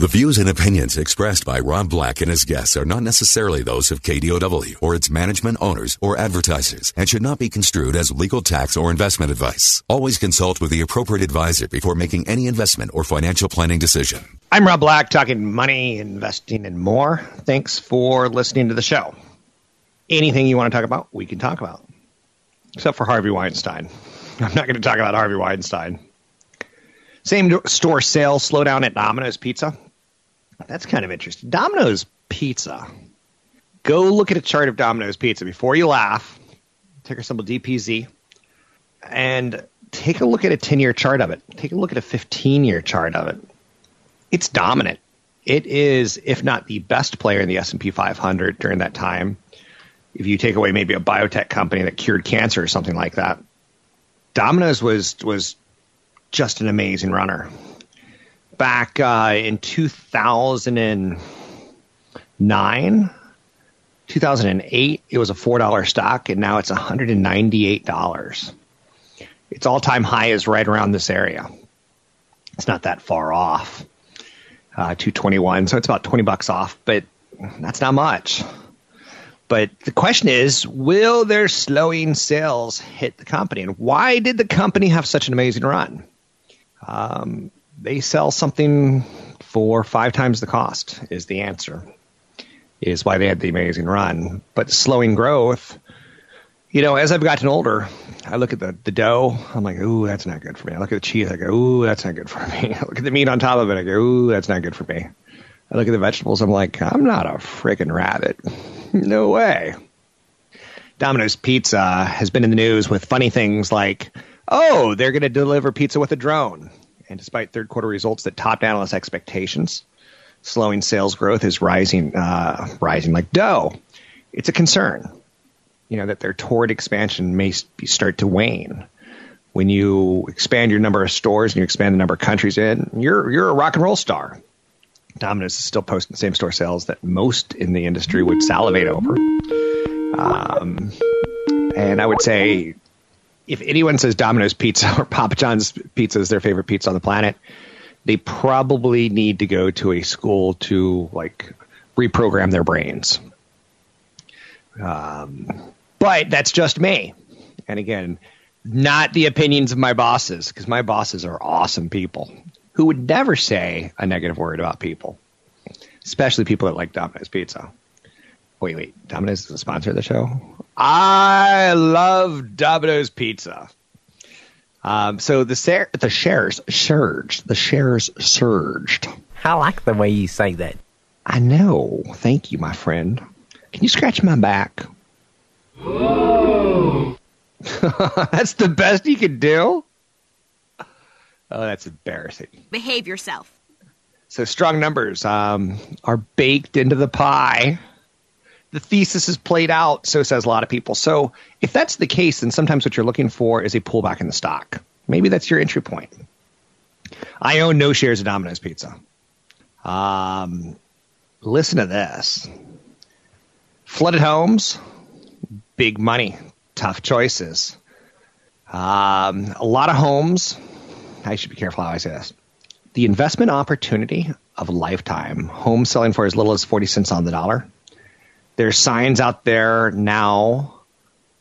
The views and opinions expressed by Rob Black and his guests are not necessarily those of KDOW or its management owners or advertisers and should not be construed as legal tax or investment advice. Always consult with the appropriate advisor before making any investment or financial planning decision. I'm Rob Black, talking money, investing, and more. Thanks for listening to the show. Anything you want to talk about, we can talk about, except for Harvey Weinstein. I'm not going to talk about Harvey Weinstein. Same store sales slowdown at Domino's Pizza. That's kind of interesting. Domino's Pizza. Go look at a chart of Domino's Pizza before you laugh. Ticker symbol DPZ. And take a look at a 10 year chart of it. Take a look at a 15 year chart of it. It's dominant. It is, if not the best player in the S&P 500 during that time. If you take away maybe a biotech company that cured cancer or something like that, Domino's was was just an amazing runner. Back uh, in 2009, 2008, it was a $4 stock, and now it's $198. Its all time high is right around this area. It's not that far off. Uh, 221, so it's about 20 bucks off, but that's not much. But the question is, will their slowing sales hit the company? And why did the company have such an amazing run? Um, they sell something for five times the cost is the answer. Is why they had the amazing run. But slowing growth, you know, as I've gotten older, I look at the, the dough, I'm like, ooh, that's not good for me. I look at the cheese, I go, ooh, that's not good for me. I look at the meat on top of it, I go, ooh, that's not good for me. I look at the vegetables, I'm like, I'm not a freaking rabbit. no way. Domino's Pizza has been in the news with funny things like, oh, they're going to deliver pizza with a drone. And despite third quarter results that topped analyst expectations, slowing sales growth is rising, uh, rising like dough. It's a concern, you know, that their toward expansion may start to wane. When you expand your number of stores and you expand the number of countries in, you're you're a rock and roll star. Domino's is still posting the same store sales that most in the industry would salivate over. Um, and I would say if anyone says Domino's Pizza or Papa John's Pizza is their favorite pizza on the planet, they probably need to go to a school to like reprogram their brains. Um, but that's just me. And again, not the opinions of my bosses, because my bosses are awesome people who would never say a negative word about people, especially people that like Domino's Pizza. Wait, wait. Domino's is a sponsor of the show? I love Domino's Pizza. Um, so the ser- the shares surged. The shares surged. I like the way you say that. I know. Thank you, my friend. Can you scratch my back? That's the best you can do? Oh, that's embarrassing. Behave yourself. So strong numbers um, are baked into the pie. The thesis is played out, so says a lot of people. So if that's the case, then sometimes what you're looking for is a pullback in the stock. Maybe that's your entry point. I own no shares of Domino's Pizza. Um, listen to this. Flooded homes, big money, tough choices. Um, a lot of homes I should be careful how I say this. The investment opportunity of a lifetime, home selling for as little as 40 cents on the dollar. There's signs out there now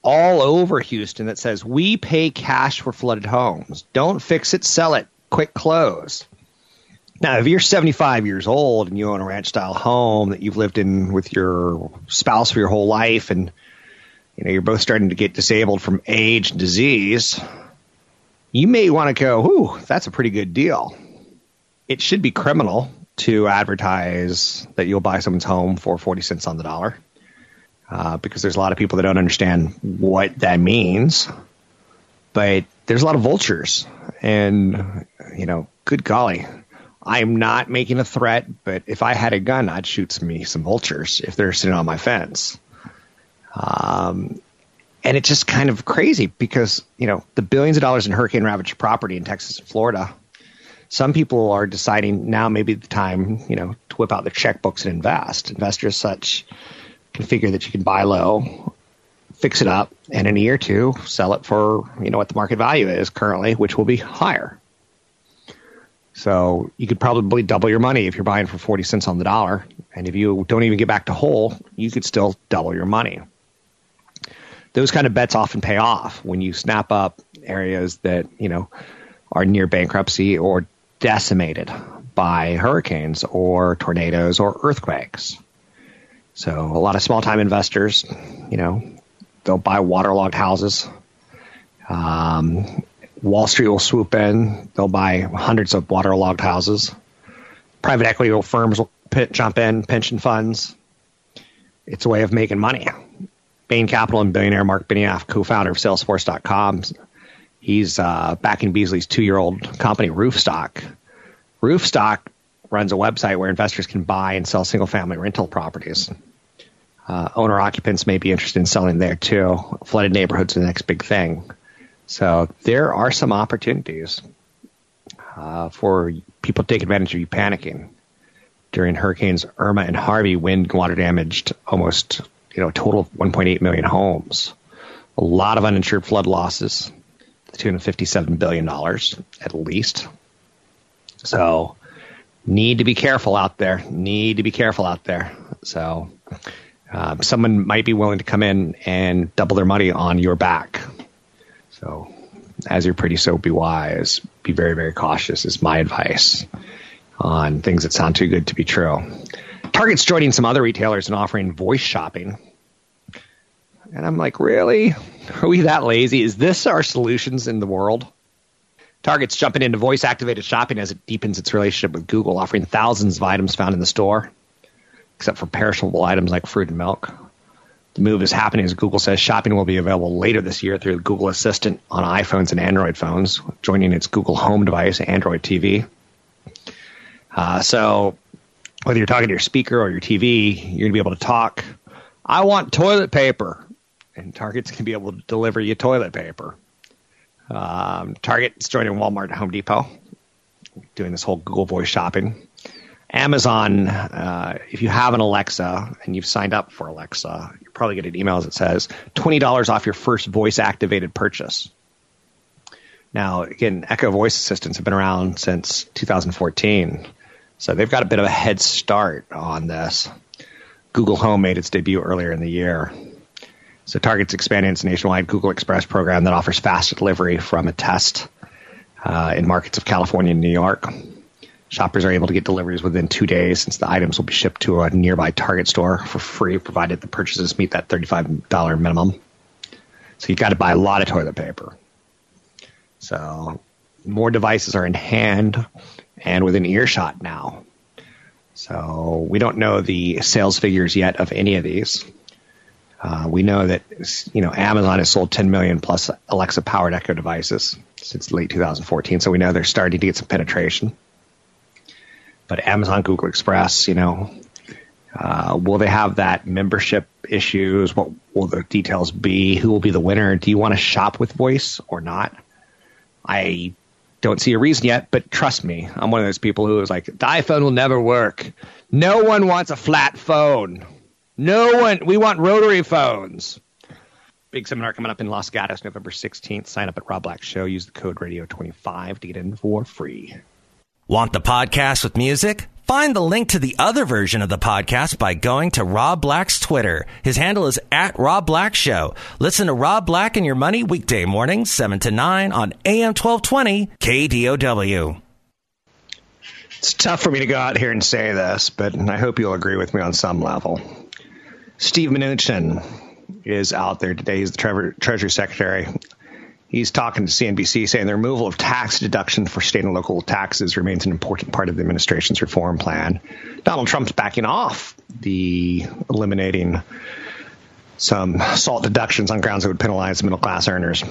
all over Houston that says we pay cash for flooded homes. Don't fix it, sell it, quick close. Now, if you're 75 years old and you own a ranch style home that you've lived in with your spouse for your whole life and you know you're both starting to get disabled from age and disease, you may want to go, ooh, that's a pretty good deal. It should be criminal to advertise that you'll buy someone's home for 40 cents on the dollar uh, because there's a lot of people that don't understand what that means. But there's a lot of vultures. And, you know, good golly, I'm not making a threat, but if I had a gun, I'd shoot me some vultures if they're sitting on my fence. Um, and it's just kind of crazy because you know the billions of dollars in hurricane ravaged property in Texas and Florida. Some people are deciding now maybe the time you know to whip out their checkbooks and invest. Investors such can figure that you can buy low, fix it up, and in a year or two sell it for you know what the market value is currently, which will be higher. So you could probably double your money if you're buying for 40 cents on the dollar. And if you don't even get back to whole, you could still double your money those kind of bets often pay off when you snap up areas that you know are near bankruptcy or decimated by hurricanes or tornadoes or earthquakes. So a lot of small time investors, you know, they'll buy waterlogged houses. Um, Wall Street will swoop in. They'll buy hundreds of waterlogged houses. Private equity firms will jump in, pension funds. It's a way of making money. Bain Capital and billionaire Mark Benioff, co-founder of Salesforce.com. He's uh, backing Beasley's two-year-old company, Roofstock. Roofstock runs a website where investors can buy and sell single-family rental properties. Uh, owner occupants may be interested in selling there too. Flooded neighborhoods are the next big thing. So there are some opportunities uh, for people to take advantage of you panicking. During hurricanes Irma and Harvey, wind and water damaged almost you know, a total of 1.8 million homes, a lot of uninsured flood losses, to tune of 57 billion dollars at least. So, need to be careful out there. Need to be careful out there. So, uh, someone might be willing to come in and double their money on your back. So, as you're pretty so, be wise. Be very, very cautious. Is my advice on things that sound too good to be true. Target's joining some other retailers and offering voice shopping. And I'm like, really? Are we that lazy? Is this our solutions in the world? Target's jumping into voice activated shopping as it deepens its relationship with Google, offering thousands of items found in the store, except for perishable items like fruit and milk. The move is happening as Google says shopping will be available later this year through Google Assistant on iPhones and Android phones, joining its Google Home device, Android TV. Uh, so, whether you're talking to your speaker or your TV, you're going to be able to talk. I want toilet paper and Target's going to be able to deliver you toilet paper. Um, Target's joining Walmart and Home Depot, doing this whole Google Voice shopping. Amazon, uh, if you have an Alexa and you've signed up for Alexa, you're probably getting emails that says $20 off your first voice activated purchase. Now, again, Echo voice assistants have been around since 2014, so they've got a bit of a head start on this. Google Home made its debut earlier in the year. So Target's expanding its nationwide Google Express program that offers fast delivery from a test uh, in markets of California and New York. Shoppers are able to get deliveries within two days since the items will be shipped to a nearby Target store for free, provided the purchases meet that $35 minimum. So you've got to buy a lot of toilet paper. So more devices are in hand and within earshot now. So we don't know the sales figures yet of any of these. Uh, we know that you know Amazon has sold 10 million plus Alexa powered Echo devices since late 2014, so we know they're starting to get some penetration. But Amazon, Google Express, you know, uh, will they have that membership issues? What will the details be? Who will be the winner? Do you want to shop with voice or not? I don't see a reason yet, but trust me, I'm one of those people who is like, the iPhone will never work. No one wants a flat phone. No one. We want rotary phones. Big seminar coming up in Los Gatos, November 16th. Sign up at Rob Black Show. Use the code radio25 to get in for free. Want the podcast with music? Find the link to the other version of the podcast by going to Rob Black's Twitter. His handle is at Rob Black Show. Listen to Rob Black and Your Money weekday mornings, 7 to 9 on AM 1220 KDOW. It's tough for me to go out here and say this, but I hope you'll agree with me on some level. Steve Mnuchin is out there today. He's the Treasury Secretary. He's talking to CNBC saying the removal of tax deduction for state and local taxes remains an important part of the administration's reform plan. Donald Trump's backing off the eliminating some SALT deductions on grounds that would penalize middle class earners.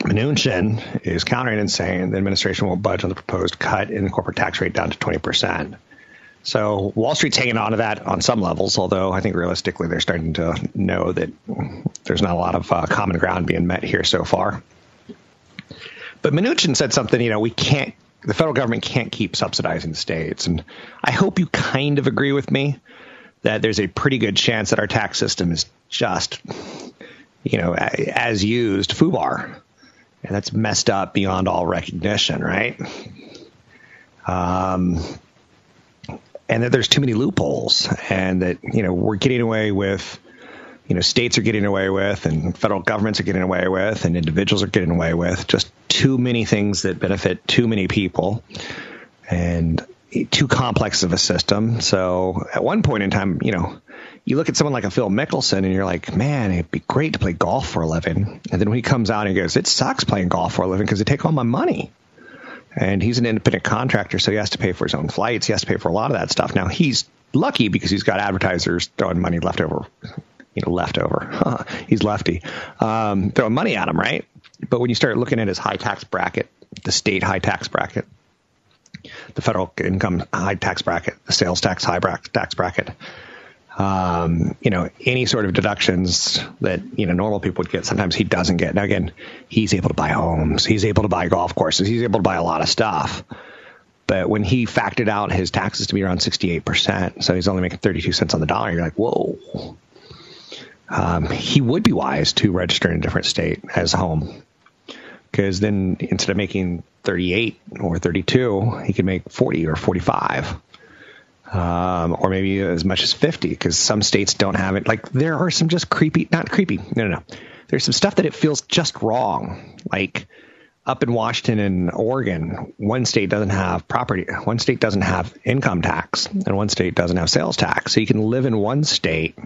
Mnuchin is countering and saying the administration won't budge on the proposed cut in the corporate tax rate down to 20%. So Wall Street's hanging on to that on some levels, although I think realistically they're starting to know that there's not a lot of uh, common ground being met here so far. But Mnuchin said something, you know, we can't, the federal government can't keep subsidizing the states. And I hope you kind of agree with me that there's a pretty good chance that our tax system is just, you know, as used, FUBAR. And that's messed up beyond all recognition, right? Um, and that there's too many loopholes, and that you know we're getting away with, you know, states are getting away with, and federal governments are getting away with, and individuals are getting away with just too many things that benefit too many people, and too complex of a system. So at one point in time, you know, you look at someone like a Phil Mickelson and you're like, man, it'd be great to play golf for a living. And then when he comes out and he goes, it sucks playing golf for a living because they take all my money and he's an independent contractor, so he has to pay for his own flights. He has to pay for a lot of that stuff. Now he's lucky because he's got advertisers throwing money left over, you know, left over. he's lefty, um, throwing money at him, right? But when you start looking at his high tax bracket, the state high tax bracket, the federal income high tax bracket, the sales tax high tax bracket, um, you know, any sort of deductions that, you know, normal people would get, sometimes he doesn't get. Now, again, he's able to buy homes, he's able to buy golf courses, he's able to buy a lot of stuff. But when he factored out his taxes to be around 68%, so he's only making 32 cents on the dollar, you're like, whoa. Um, he would be wise to register in a different state as home. Because then instead of making 38 or 32, he could make 40 or 45 um, or maybe as much as 50 because some states don't have it. Like there are some just creepy, not creepy, no, no, no. There's some stuff that it feels just wrong. Like up in Washington and Oregon, one state doesn't have property, one state doesn't have income tax, and one state doesn't have sales tax. So you can live in one state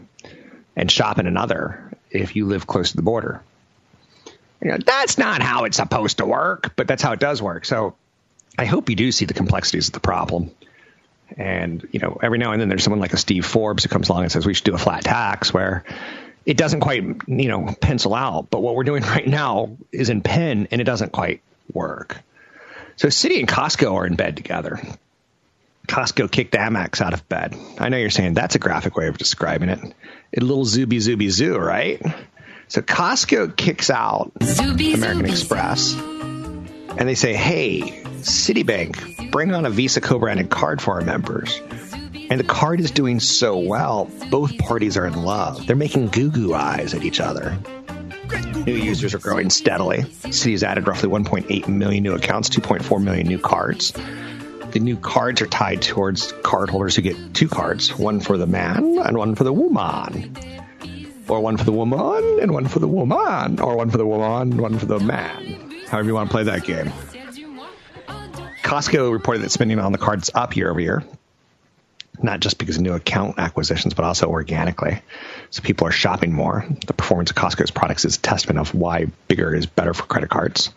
and shop in another if you live close to the border. You know, that's not how it's supposed to work, but that's how it does work. So I hope you do see the complexities of the problem and, you know, every now and then there's someone like a Steve Forbes who comes along and says we should do a flat tax where it doesn't quite, you know, pencil out. But what we're doing right now is in pen and it doesn't quite work. So Citi and Costco are in bed together. Costco kicked Amex out of bed. I know you're saying that's a graphic way of describing it. A little zooby zooby zoo, right? So Costco kicks out zooby, American zooby, Express and they say, hey, Citibank, bring on a Visa co branded card for our members. And the card is doing so well, both parties are in love. They're making goo goo eyes at each other. New users are growing steadily. Citi's added roughly 1.8 million new accounts, 2.4 million new cards. The new cards are tied towards cardholders who get two cards one for the man and one for the woman. Or one for the woman and one for the woman. Or one for the woman and one for the man. However, you want to play that game. Costco reported that spending on the cards up year over year, not just because of new account acquisitions, but also organically. So people are shopping more. The performance of Costco's products is a testament of why bigger is better for credit cards.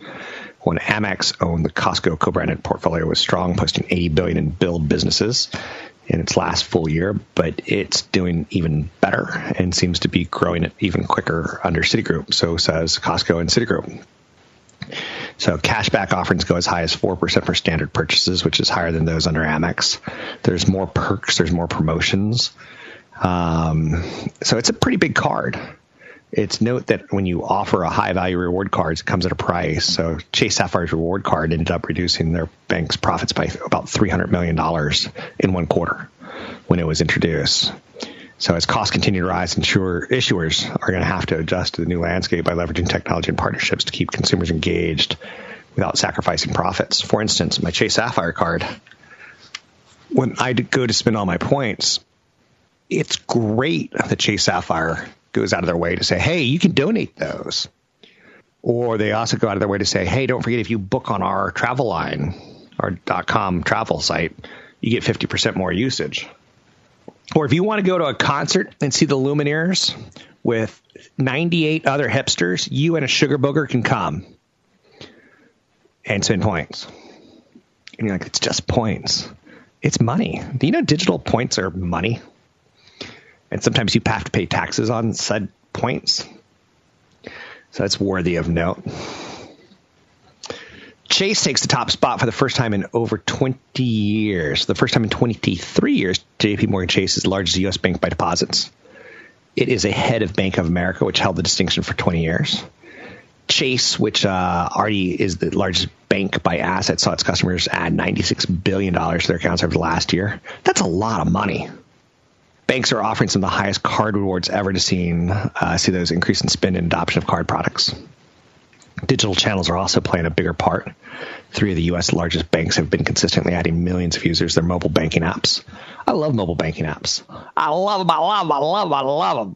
When Amex owned the Costco co-branded portfolio was strong, posting 80 billion in billed businesses in its last full year, but it's doing even better and seems to be growing it even quicker under Citigroup. So says Costco and Citigroup. So cashback offerings go as high as 4% for standard purchases, which is higher than those under Amex. There's more perks, there's more promotions. Um, so it's a pretty big card. It's note that when you offer a high value reward card, it comes at a price. So Chase Sapphire's reward card ended up reducing their bank's profits by about $300 million in one quarter when it was introduced. So as costs continue to rise, insure, issuers are going to have to adjust to the new landscape by leveraging technology and partnerships to keep consumers engaged without sacrificing profits. For instance, my Chase Sapphire card, when I go to spend all my points, it's great that Chase Sapphire goes out of their way to say, hey, you can donate those. Or they also go out of their way to say, hey, don't forget if you book on our travel line, our .com travel site, you get 50% more usage. Or if you want to go to a concert and see the Lumineers with 98 other hipsters, you and a sugar booger can come and spend points. And you're like, it's just points. It's money. Do you know digital points are money? And sometimes you have to pay taxes on said points. So that's worthy of note. Chase takes the top spot for the first time in over 20 years. The first time in 23 years, JP Morgan Chase is the largest U.S. bank by deposits. It is ahead of Bank of America, which held the distinction for 20 years. Chase, which uh, already is the largest bank by assets, saw its customers add $96 billion to their accounts over the last year. That's a lot of money. Banks are offering some of the highest card rewards ever to see, uh, see those increase in spend and adoption of card products. Digital channels are also playing a bigger part. Three of the U.S. largest banks have been consistently adding millions of users to their mobile banking apps. I love mobile banking apps. I love them. I love them. I love them. I love them.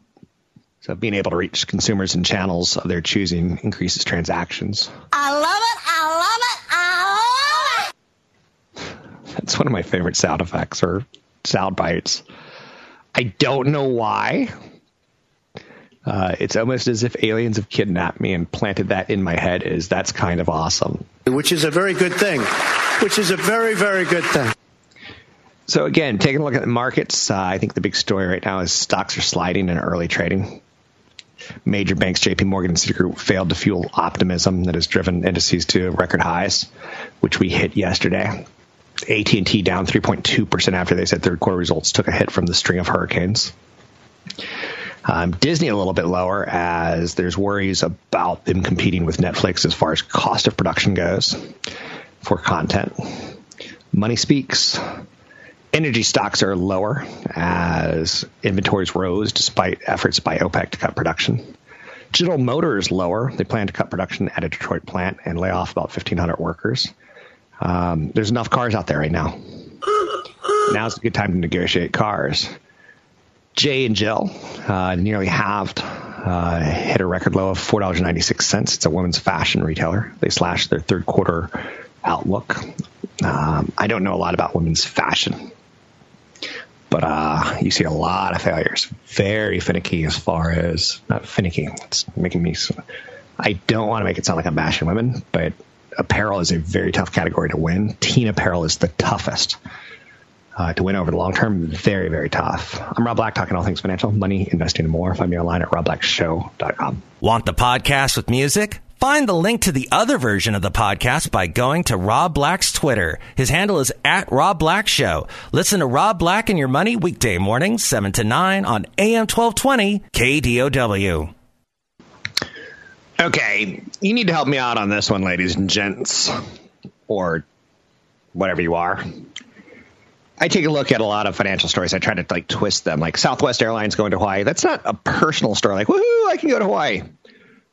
So being able to reach consumers in channels of their choosing increases transactions. I love it. I love it. I love it. That's one of my favorite sound effects or sound bites. I don't know why. Uh, it's almost as if aliens have kidnapped me and planted that in my head. Is that's kind of awesome. Which is a very good thing. Which is a very very good thing. So again, taking a look at the markets, uh, I think the big story right now is stocks are sliding in early trading. Major banks, J.P. Morgan and Citigroup, failed to fuel optimism that has driven indices to record highs, which we hit yesterday. AT&T down 3.2% after they said third quarter results took a hit from the string of hurricanes. Um, Disney a little bit lower as there's worries about them competing with Netflix as far as cost of production goes for content. Money speaks. Energy stocks are lower as inventories rose despite efforts by OPEC to cut production. General Motors lower. They plan to cut production at a Detroit plant and lay off about 1,500 workers. Um, there's enough cars out there right now. Now's a good time to negotiate cars. J and Jill uh, nearly halved, uh, hit a record low of four dollars ninety six cents. It's a women's fashion retailer. They slashed their third quarter outlook. Um, I don't know a lot about women's fashion, but uh, you see a lot of failures. Very finicky as far as not finicky. It's making me. I don't want to make it sound like I'm bashing women, but apparel is a very tough category to win. Teen apparel is the toughest uh, to win over the long term. Very, very tough. I'm Rob Black, talking all things financial, money, investing, and more. Find me online at robblackshow.com. Want the podcast with music? Find the link to the other version of the podcast by going to Rob Black's Twitter. His handle is at Rob Black Show. Listen to Rob Black and Your Money weekday mornings, 7 to 9 on AM 1220 KDOW. Okay, you need to help me out on this one, ladies and gents, or whatever you are. I take a look at a lot of financial stories. I try to like twist them. Like Southwest Airlines going to Hawaii. That's not a personal story. Like, woohoo, I can go to Hawaii.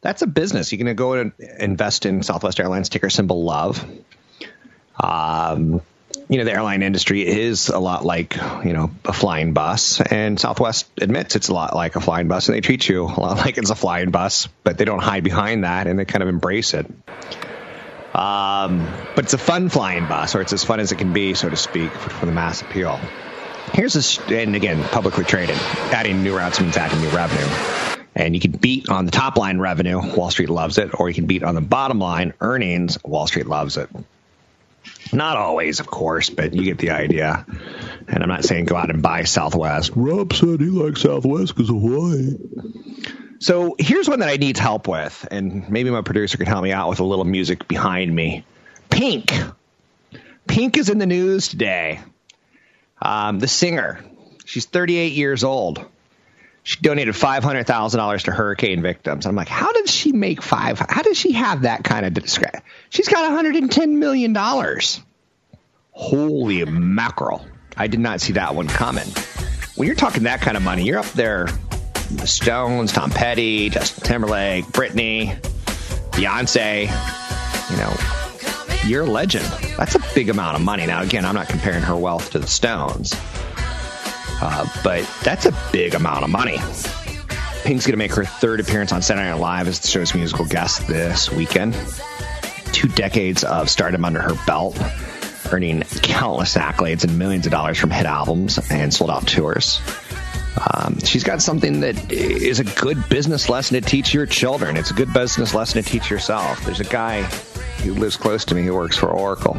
That's a business. You can go and invest in Southwest Airlines, ticker symbol LOVE. Um, you know, the airline industry is a lot like, you know, a flying bus. And Southwest admits it's a lot like a flying bus, and they treat you a lot like it's a flying bus, but they don't hide behind that and they kind of embrace it. Um, but it's a fun flying bus, or it's as fun as it can be, so to speak, for, for the mass appeal. Here's a, and again, publicly traded. Adding new routes means adding new revenue. And you can beat on the top line revenue, Wall Street loves it, or you can beat on the bottom line earnings, Wall Street loves it. Not always, of course, but you get the idea. And I'm not saying go out and buy Southwest. Rob said he likes Southwest because of Hawaii. So here's one that I need help with, and maybe my producer can help me out with a little music behind me. Pink. Pink is in the news today. Um, the singer. She's 38 years old. She donated $500,000 to hurricane victims. I'm like, how did she make five? How does she have that kind of discretion? She's got $110 million. Holy mackerel. I did not see that one coming. When you're talking that kind of money, you're up there the Stones, Tom Petty, Justin Timberlake, Britney, Beyonce. You know, you're a legend. That's a big amount of money. Now, again, I'm not comparing her wealth to the Stones, uh, but that's a big amount of money. Pink's going to make her third appearance on Saturday Night Live as the show's musical guest this weekend. Two decades of stardom under her belt, earning countless accolades and millions of dollars from hit albums and sold out tours. Um, she's got something that is a good business lesson to teach your children. It's a good business lesson to teach yourself. There's a guy who lives close to me who works for Oracle.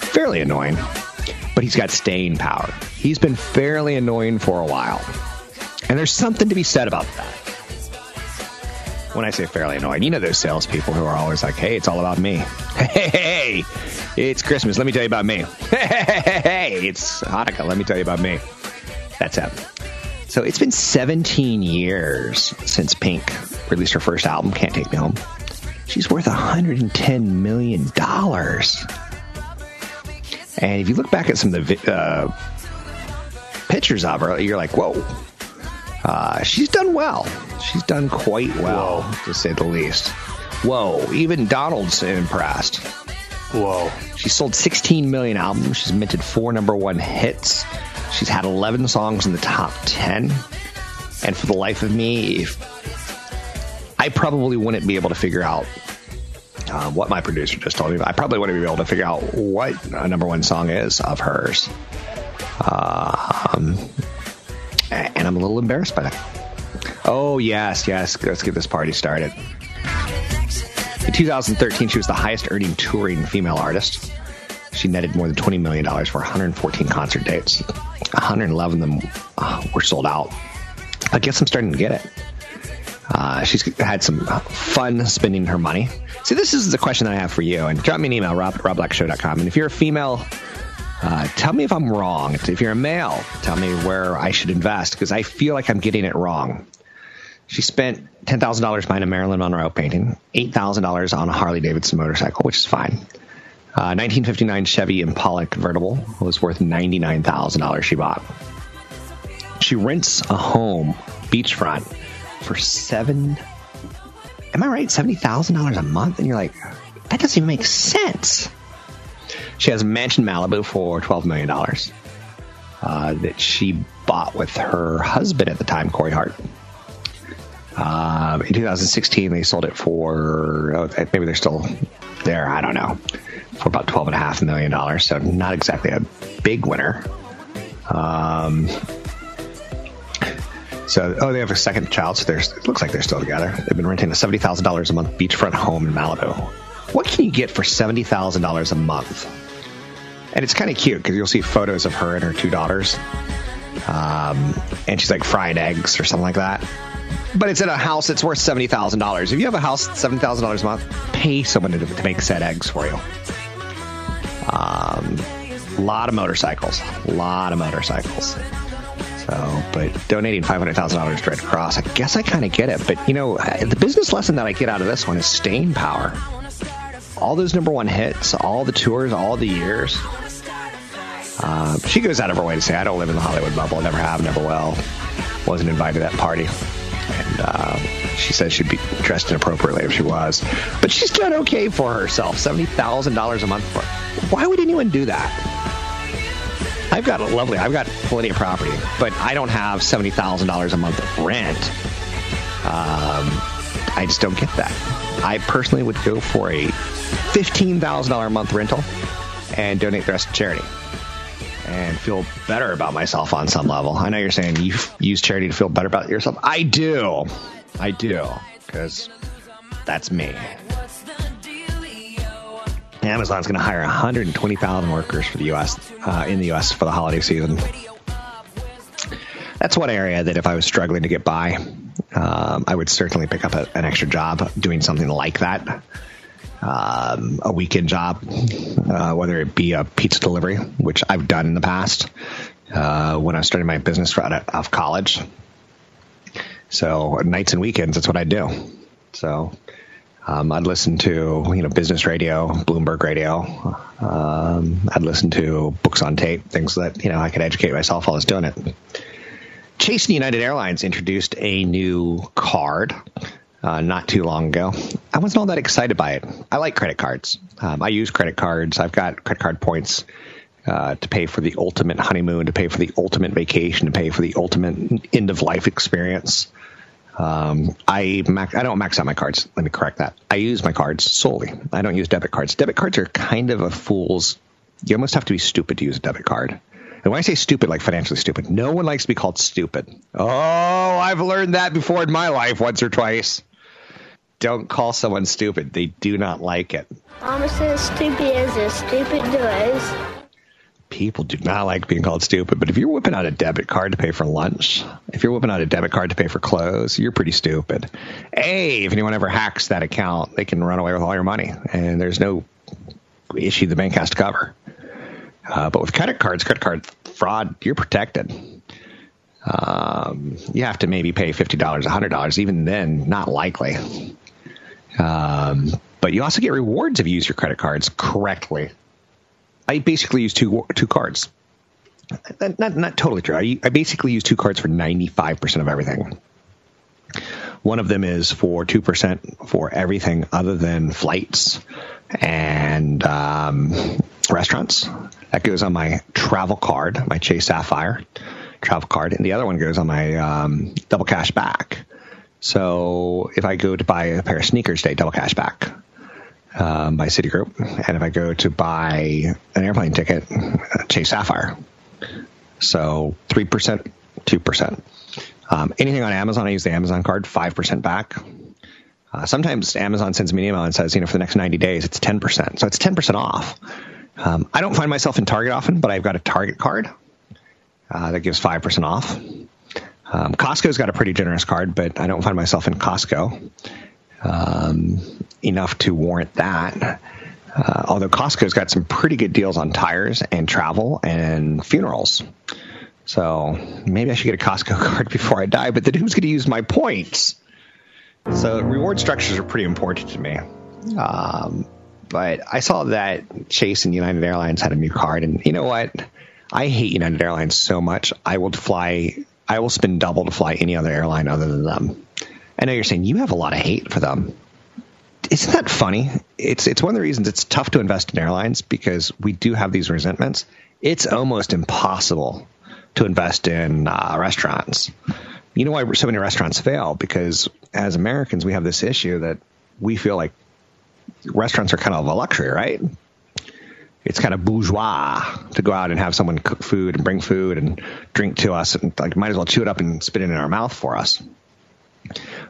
Fairly annoying, but he's got staying power. He's been fairly annoying for a while. And there's something to be said about that. when I say fairly annoying, you know those salespeople who are always like, "Hey, it's all about me." Hey, hey, hey, it's Christmas. Let me tell you about me. Hey, hey, hey, it's Hanukkah. Let me tell you about me. That's it. So it's been 17 years since Pink released her first album, "Can't Take Me Home." She's worth 110 million dollars. And if you look back at some of the uh, pictures of her, you're like, "Whoa." Uh, she's done well. She's done quite well, to say the least. Whoa, even Donald's impressed. Whoa. She sold 16 million albums. She's minted four number one hits. She's had 11 songs in the top 10. And for the life of me, I probably wouldn't be able to figure out um, what my producer just told me. I probably wouldn't be able to figure out what a number one song is of hers. Um, and I'm a little embarrassed by that. Oh, yes, yes. Let's get this party started. In 2013, she was the highest earning touring female artist. She netted more than $20 million for 114 concert dates. 111 of them uh, were sold out. I guess I'm starting to get it. Uh, she's had some fun spending her money. See, this is the question I have for you. And drop me an email, rob at robblackshow.com. And if you're a female, uh, tell me if I'm wrong. If you're a male, tell me where I should invest because I feel like I'm getting it wrong. She spent $10,000 buying a Marilyn Monroe painting, $8,000 on a Harley Davidson motorcycle, which is fine. Uh, 1959 Chevy Impala convertible was worth $99,000 she bought. She rents a home beachfront for seven, am I right? $70,000 a month? And you're like, that doesn't even make sense. She has a mansion in Malibu for $12 million uh, that she bought with her husband at the time, Carey Hart. Um, in 2016, they sold it for oh, maybe they're still there. I don't know for about twelve and a half million dollars. So not exactly a big winner. Um, so oh, they have a second child. So there's it looks like they're still together. They've been renting a seventy thousand dollars a month beachfront home in Malibu. What can you get for seventy thousand dollars a month? And it's kind of cute because you'll see photos of her and her two daughters. Um, and she's like frying eggs or something like that but it's in a house that's worth seventy thousand dollars. If you have a house seven thousand dollars a month, pay someone to, to make said eggs for you. Um, a lot of motorcycles, a lot of motorcycles. So, but donating five hundred thousand dollars to Red Cross, I guess I kind of get it. But you know, the business lesson that I get out of this one is staying power. All those number one hits, all the tours, all the years. Uh, she goes out of her way to say, "I don't live in the Hollywood bubble. Never have, never will." Wasn't invited to that party uh, she says she'd be dressed inappropriately if she was. But she's done okay for herself. Seventy thousand dollars a month for. Why would anyone do that? I've got a lovely. I've got plenty of property, but I don't have seventy thousand dollars a month of rent. Um, I just don't get that. I personally would go for a fifteen thousand dollar a month rental and donate the rest to charity and feel better about myself on some level. I know you're saying you use charity to feel better about yourself. I do. I do. Because that's me. Amazon's going to hire 120,000 workers for the U.S. Uh, in the U.S. for the holiday season. That's one area that if I was struggling to get by, um, I would certainly pick up a, an extra job doing something like that um, a weekend job, uh, whether it be a pizza delivery, which I've done in the past uh, when I starting my business right out of college. So nights and weekends, that's what I do. So um, I'd listen to you know business radio, Bloomberg radio. Um, I'd listen to books on tape, things that you know I could educate myself while I was doing it. Chase and United Airlines introduced a new card uh, not too long ago. I wasn't all that excited by it. I like credit cards. Um, I use credit cards. I've got credit card points uh, to pay for the ultimate honeymoon, to pay for the ultimate vacation, to pay for the ultimate end of life experience. Um, I max, I don't max out my cards. Let me correct that. I use my cards solely. I don't use debit cards. Debit cards are kind of a fool's. You almost have to be stupid to use a debit card. And when I say stupid, like financially stupid, no one likes to be called stupid. Oh, I've learned that before in my life once or twice don't call someone stupid. They do not like it. Mama says stupid is as stupid does. people do not like being called stupid. But if you're whipping out a debit card to pay for lunch, if you're whipping out a debit card to pay for clothes, you're pretty stupid. A, if anyone ever hacks that account, they can run away with all your money, and there's no issue the bank has to cover. Uh, but with credit cards, credit card fraud, you're protected. Um, you have to maybe pay fifty dollars, hundred dollars. Even then, not likely. Um, but you also get rewards if you use your credit cards correctly. I basically use two two cards. Not, not, not totally true. I, I basically use two cards for ninety five percent of everything. One of them is for two percent for everything other than flights and um, restaurants. That goes on my travel card, my Chase Sapphire travel card, and the other one goes on my um, double cash back. So if I go to buy a pair of sneakers, they double cash back um, by Citigroup, and if I go to buy an airplane ticket, Chase Sapphire. So three percent, two percent. Um, anything on Amazon, I use the Amazon card, five percent back. Uh, sometimes Amazon sends me an email and says, you know, for the next 90 days, it's 10%. So it's 10% off. Um, I don't find myself in Target often, but I've got a Target card uh, that gives 5% off. Um, Costco's got a pretty generous card, but I don't find myself in Costco um, enough to warrant that. Uh, although Costco's got some pretty good deals on tires and travel and funerals. So maybe I should get a Costco card before I die, but then who's going to use my points? So reward structures are pretty important to me. Um, but I saw that Chase and United Airlines had a new card, and you know what? I hate United Airlines so much. I will fly. I will spend double to fly any other airline other than them. I know you're saying you have a lot of hate for them. Isn't that funny? It's it's one of the reasons it's tough to invest in airlines because we do have these resentments. It's almost impossible to invest in uh, restaurants. You know why so many restaurants fail? Because as Americans, we have this issue that we feel like restaurants are kind of a luxury, right? It's kind of bourgeois to go out and have someone cook food and bring food and drink to us, and like might as well chew it up and spit it in our mouth for us.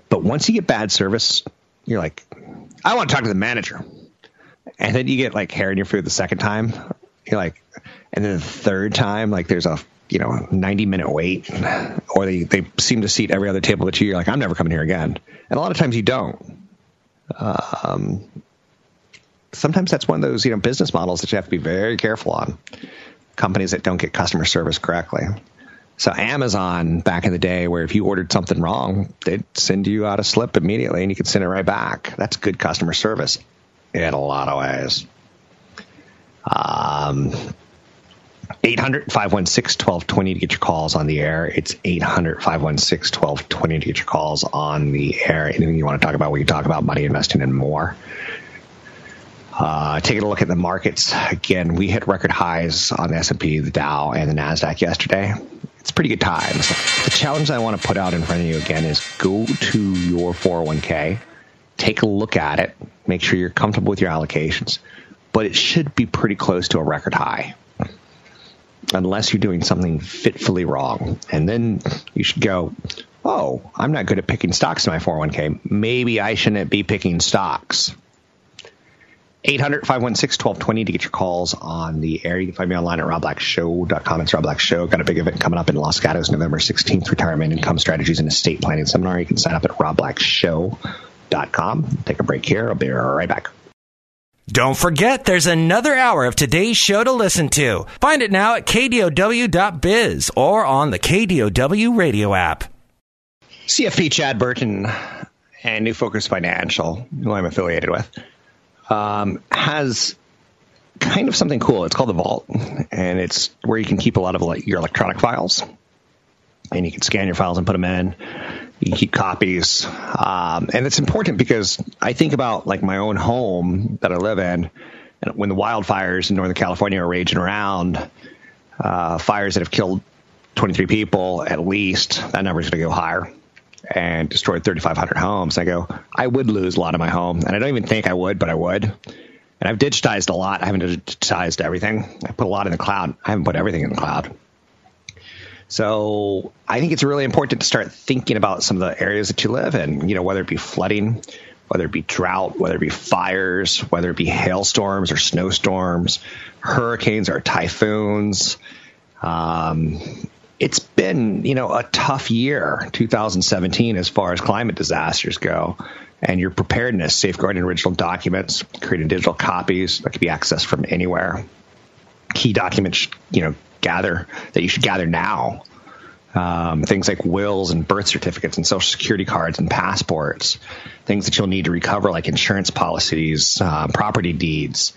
But once you get bad service, you're like, I want to talk to the manager, and then you get like hair in your food the second time. You're like, and then the third time, like there's a you know 90 minute wait, or they they seem to seat every other table that you. You're like, I'm never coming here again, and a lot of times you don't. Um, sometimes that's one of those you know business models that you have to be very careful on. Companies that don't get customer service correctly. So Amazon back in the day, where if you ordered something wrong, they'd send you out a slip immediately, and you could send it right back. That's good customer service in a lot of ways. Um, 800 516 1220 to get your calls on the air. It's 800 516 1220 to get your calls on the air. Anything you want to talk about, we can talk about money investing and more. Uh, taking a look at the markets again, we hit record highs on the S&P, the Dow, and the Nasdaq yesterday. It's pretty good times. The challenge I want to put out in front of you again is go to your 401k, take a look at it, make sure you're comfortable with your allocations, but it should be pretty close to a record high. Unless you're doing something fitfully wrong. And then you should go, oh, I'm not good at picking stocks in my 401k. Maybe I shouldn't be picking stocks. 800 516 1220 to get your calls on the air. You can find me online at robblackshow.com. It's Rob Black Show. Got a big event coming up in Los Gatos November 16th, Retirement Income Strategies and Estate Planning Seminar. You can sign up at robblackshow.com. Take a break here. I'll be right back. Don't forget, there's another hour of today's show to listen to. Find it now at kdow.biz or on the KDOW radio app. CFP Chad Burton and New Focus Financial, who I'm affiliated with, um, has kind of something cool. It's called the Vault, and it's where you can keep a lot of like, your electronic files, and you can scan your files and put them in. You can keep copies, um, and it's important because I think about like my own home that I live in, and when the wildfires in Northern California are raging around, uh, fires that have killed 23 people at least, that number is going to go higher and destroyed 3,500 homes. I go, I would lose a lot of my home, and I don't even think I would, but I would. And I've digitized a lot. I haven't digitized everything. I put a lot in the cloud. I haven't put everything in the cloud. So I think it's really important to start thinking about some of the areas that you live in. You know, whether it be flooding, whether it be drought, whether it be fires, whether it be hailstorms or snowstorms, hurricanes or typhoons. Um, it's been, you know, a tough year, 2017, as far as climate disasters go. And your preparedness, safeguarding original documents, creating digital copies that can be accessed from anywhere. Key documents, you know, gather that you should gather now. Um, things like wills and birth certificates and social security cards and passports. Things that you'll need to recover, like insurance policies, uh, property deeds.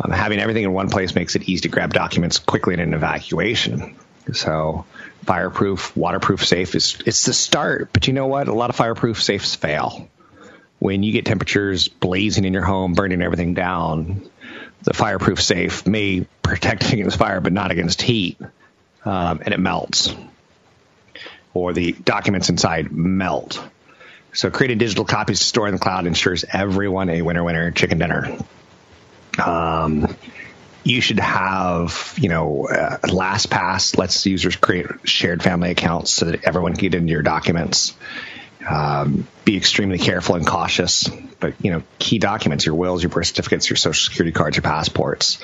Um, having everything in one place makes it easy to grab documents quickly in an evacuation. So fireproof, waterproof safe is it's the start. But you know what? A lot of fireproof safes fail. When you get temperatures blazing in your home, burning everything down, the fireproof safe may protect against fire, but not against heat, um, and it melts, or the documents inside melt. So creating digital copies to store in the cloud ensures everyone a winner winner chicken dinner. Um, you should have, you know, uh, LastPass lets users create shared family accounts so that everyone can get into your documents. Um, be extremely careful and cautious. But you know, key documents, your wills, your birth certificates, your social security cards, your passports,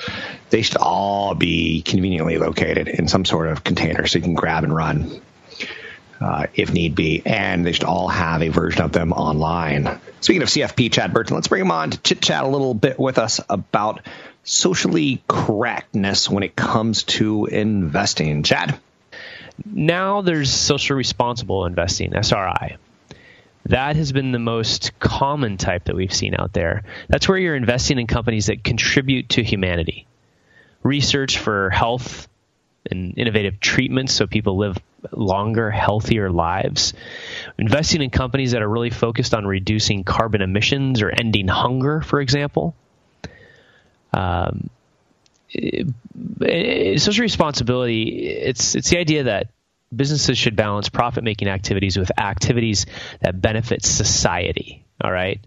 they should all be conveniently located in some sort of container so you can grab and run uh, if need be. And they should all have a version of them online. Speaking of CFP, Chad Burton, let's bring him on to chit chat a little bit with us about socially correctness when it comes to investing. Chad? Now there's social responsible investing, SRI. That has been the most common type that we've seen out there. That's where you're investing in companies that contribute to humanity. Research for health and innovative treatments so people live longer, healthier lives. Investing in companies that are really focused on reducing carbon emissions or ending hunger, for example. Um, social responsibility it's it's the idea that businesses should balance profit making activities with activities that benefit society all right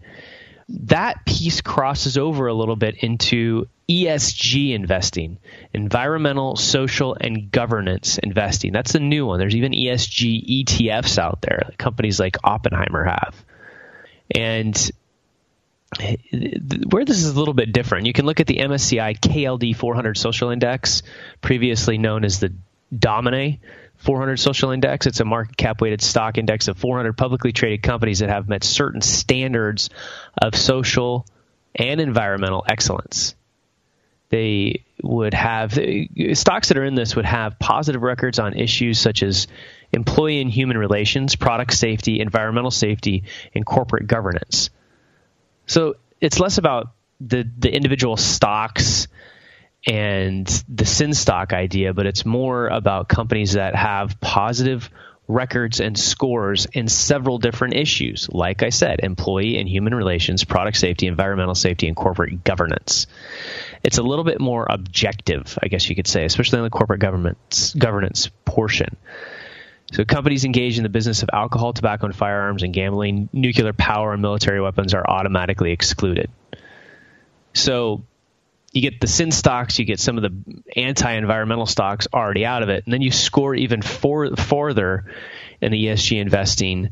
that piece crosses over a little bit into ESG investing, environmental, social, and governance investing. That's the new one. There's even ESG ETFs out there that companies like Oppenheimer have. And where this is a little bit different, you can look at the MSCI KLD 400 Social Index, previously known as the Domini 400 Social Index. It's a market cap weighted stock index of 400 publicly traded companies that have met certain standards of social and environmental excellence. They would have stocks that are in this would have positive records on issues such as employee and human relations, product safety, environmental safety, and corporate governance. So it's less about the the individual stocks and the sin stock idea, but it's more about companies that have positive records and scores in several different issues. Like I said, employee and human relations, product safety, environmental safety, and corporate governance. It's a little bit more objective, I guess you could say, especially in the corporate governance governance portion. So companies engaged in the business of alcohol, tobacco, and firearms and gambling, nuclear power, and military weapons are automatically excluded. So you get the sin stocks, you get some of the anti-environmental stocks already out of it, and then you score even for, farther in the ESG investing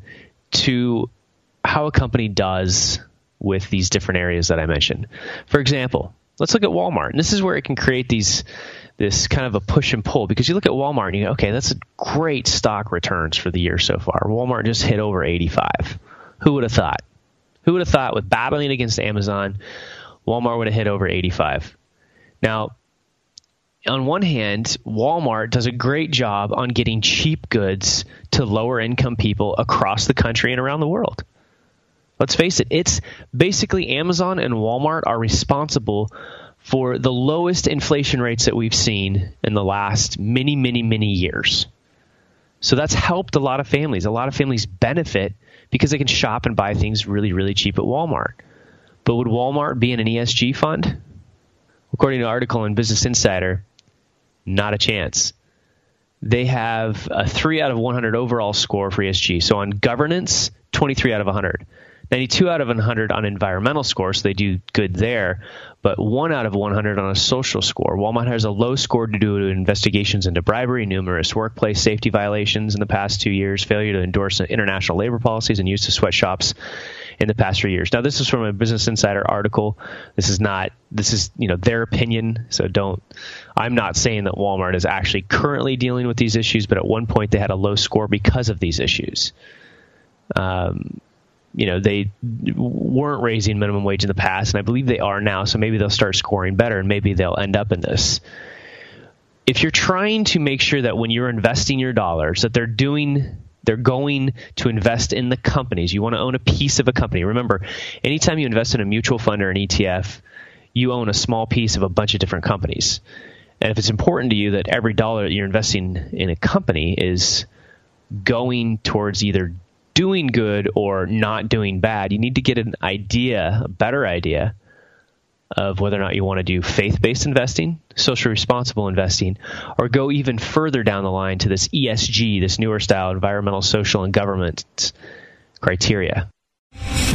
to how a company does with these different areas that I mentioned. For example, let's look at Walmart. And this is where it can create these this kind of a push and pull because you look at Walmart and you go, okay, that's a great stock returns for the year so far. Walmart just hit over 85. Who would have thought? Who would have thought with battling against Amazon, Walmart would have hit over 85? Now, on one hand, Walmart does a great job on getting cheap goods to lower income people across the country and around the world. Let's face it, it's basically Amazon and Walmart are responsible for the lowest inflation rates that we've seen in the last many, many, many years. So that's helped a lot of families. A lot of families benefit because they can shop and buy things really, really cheap at Walmart. But would Walmart be in an ESG fund? According to an article in Business Insider, not a chance. They have a 3 out of 100 overall score for ESG. So on governance, 23 out of 100. 92 out of 100 on environmental score, so they do good there, but 1 out of 100 on a social score. Walmart has a low score due to investigations into bribery, numerous workplace safety violations in the past two years, failure to endorse international labor policies, and use of sweatshops in the past three years. Now, this is from a Business Insider article. This is not this is you know their opinion, so don't. I'm not saying that Walmart is actually currently dealing with these issues, but at one point they had a low score because of these issues. Um, you know they weren't raising minimum wage in the past, and I believe they are now. So maybe they'll start scoring better, and maybe they'll end up in this. If you're trying to make sure that when you're investing your dollars, that they're doing they're going to invest in the companies. You want to own a piece of a company. Remember, anytime you invest in a mutual fund or an ETF, you own a small piece of a bunch of different companies. And if it's important to you that every dollar that you're investing in a company is going towards either doing good or not doing bad, you need to get an idea, a better idea of whether or not you want to do faith based investing, socially responsible investing, or go even further down the line to this ESG, this newer style environmental, social, and government criteria.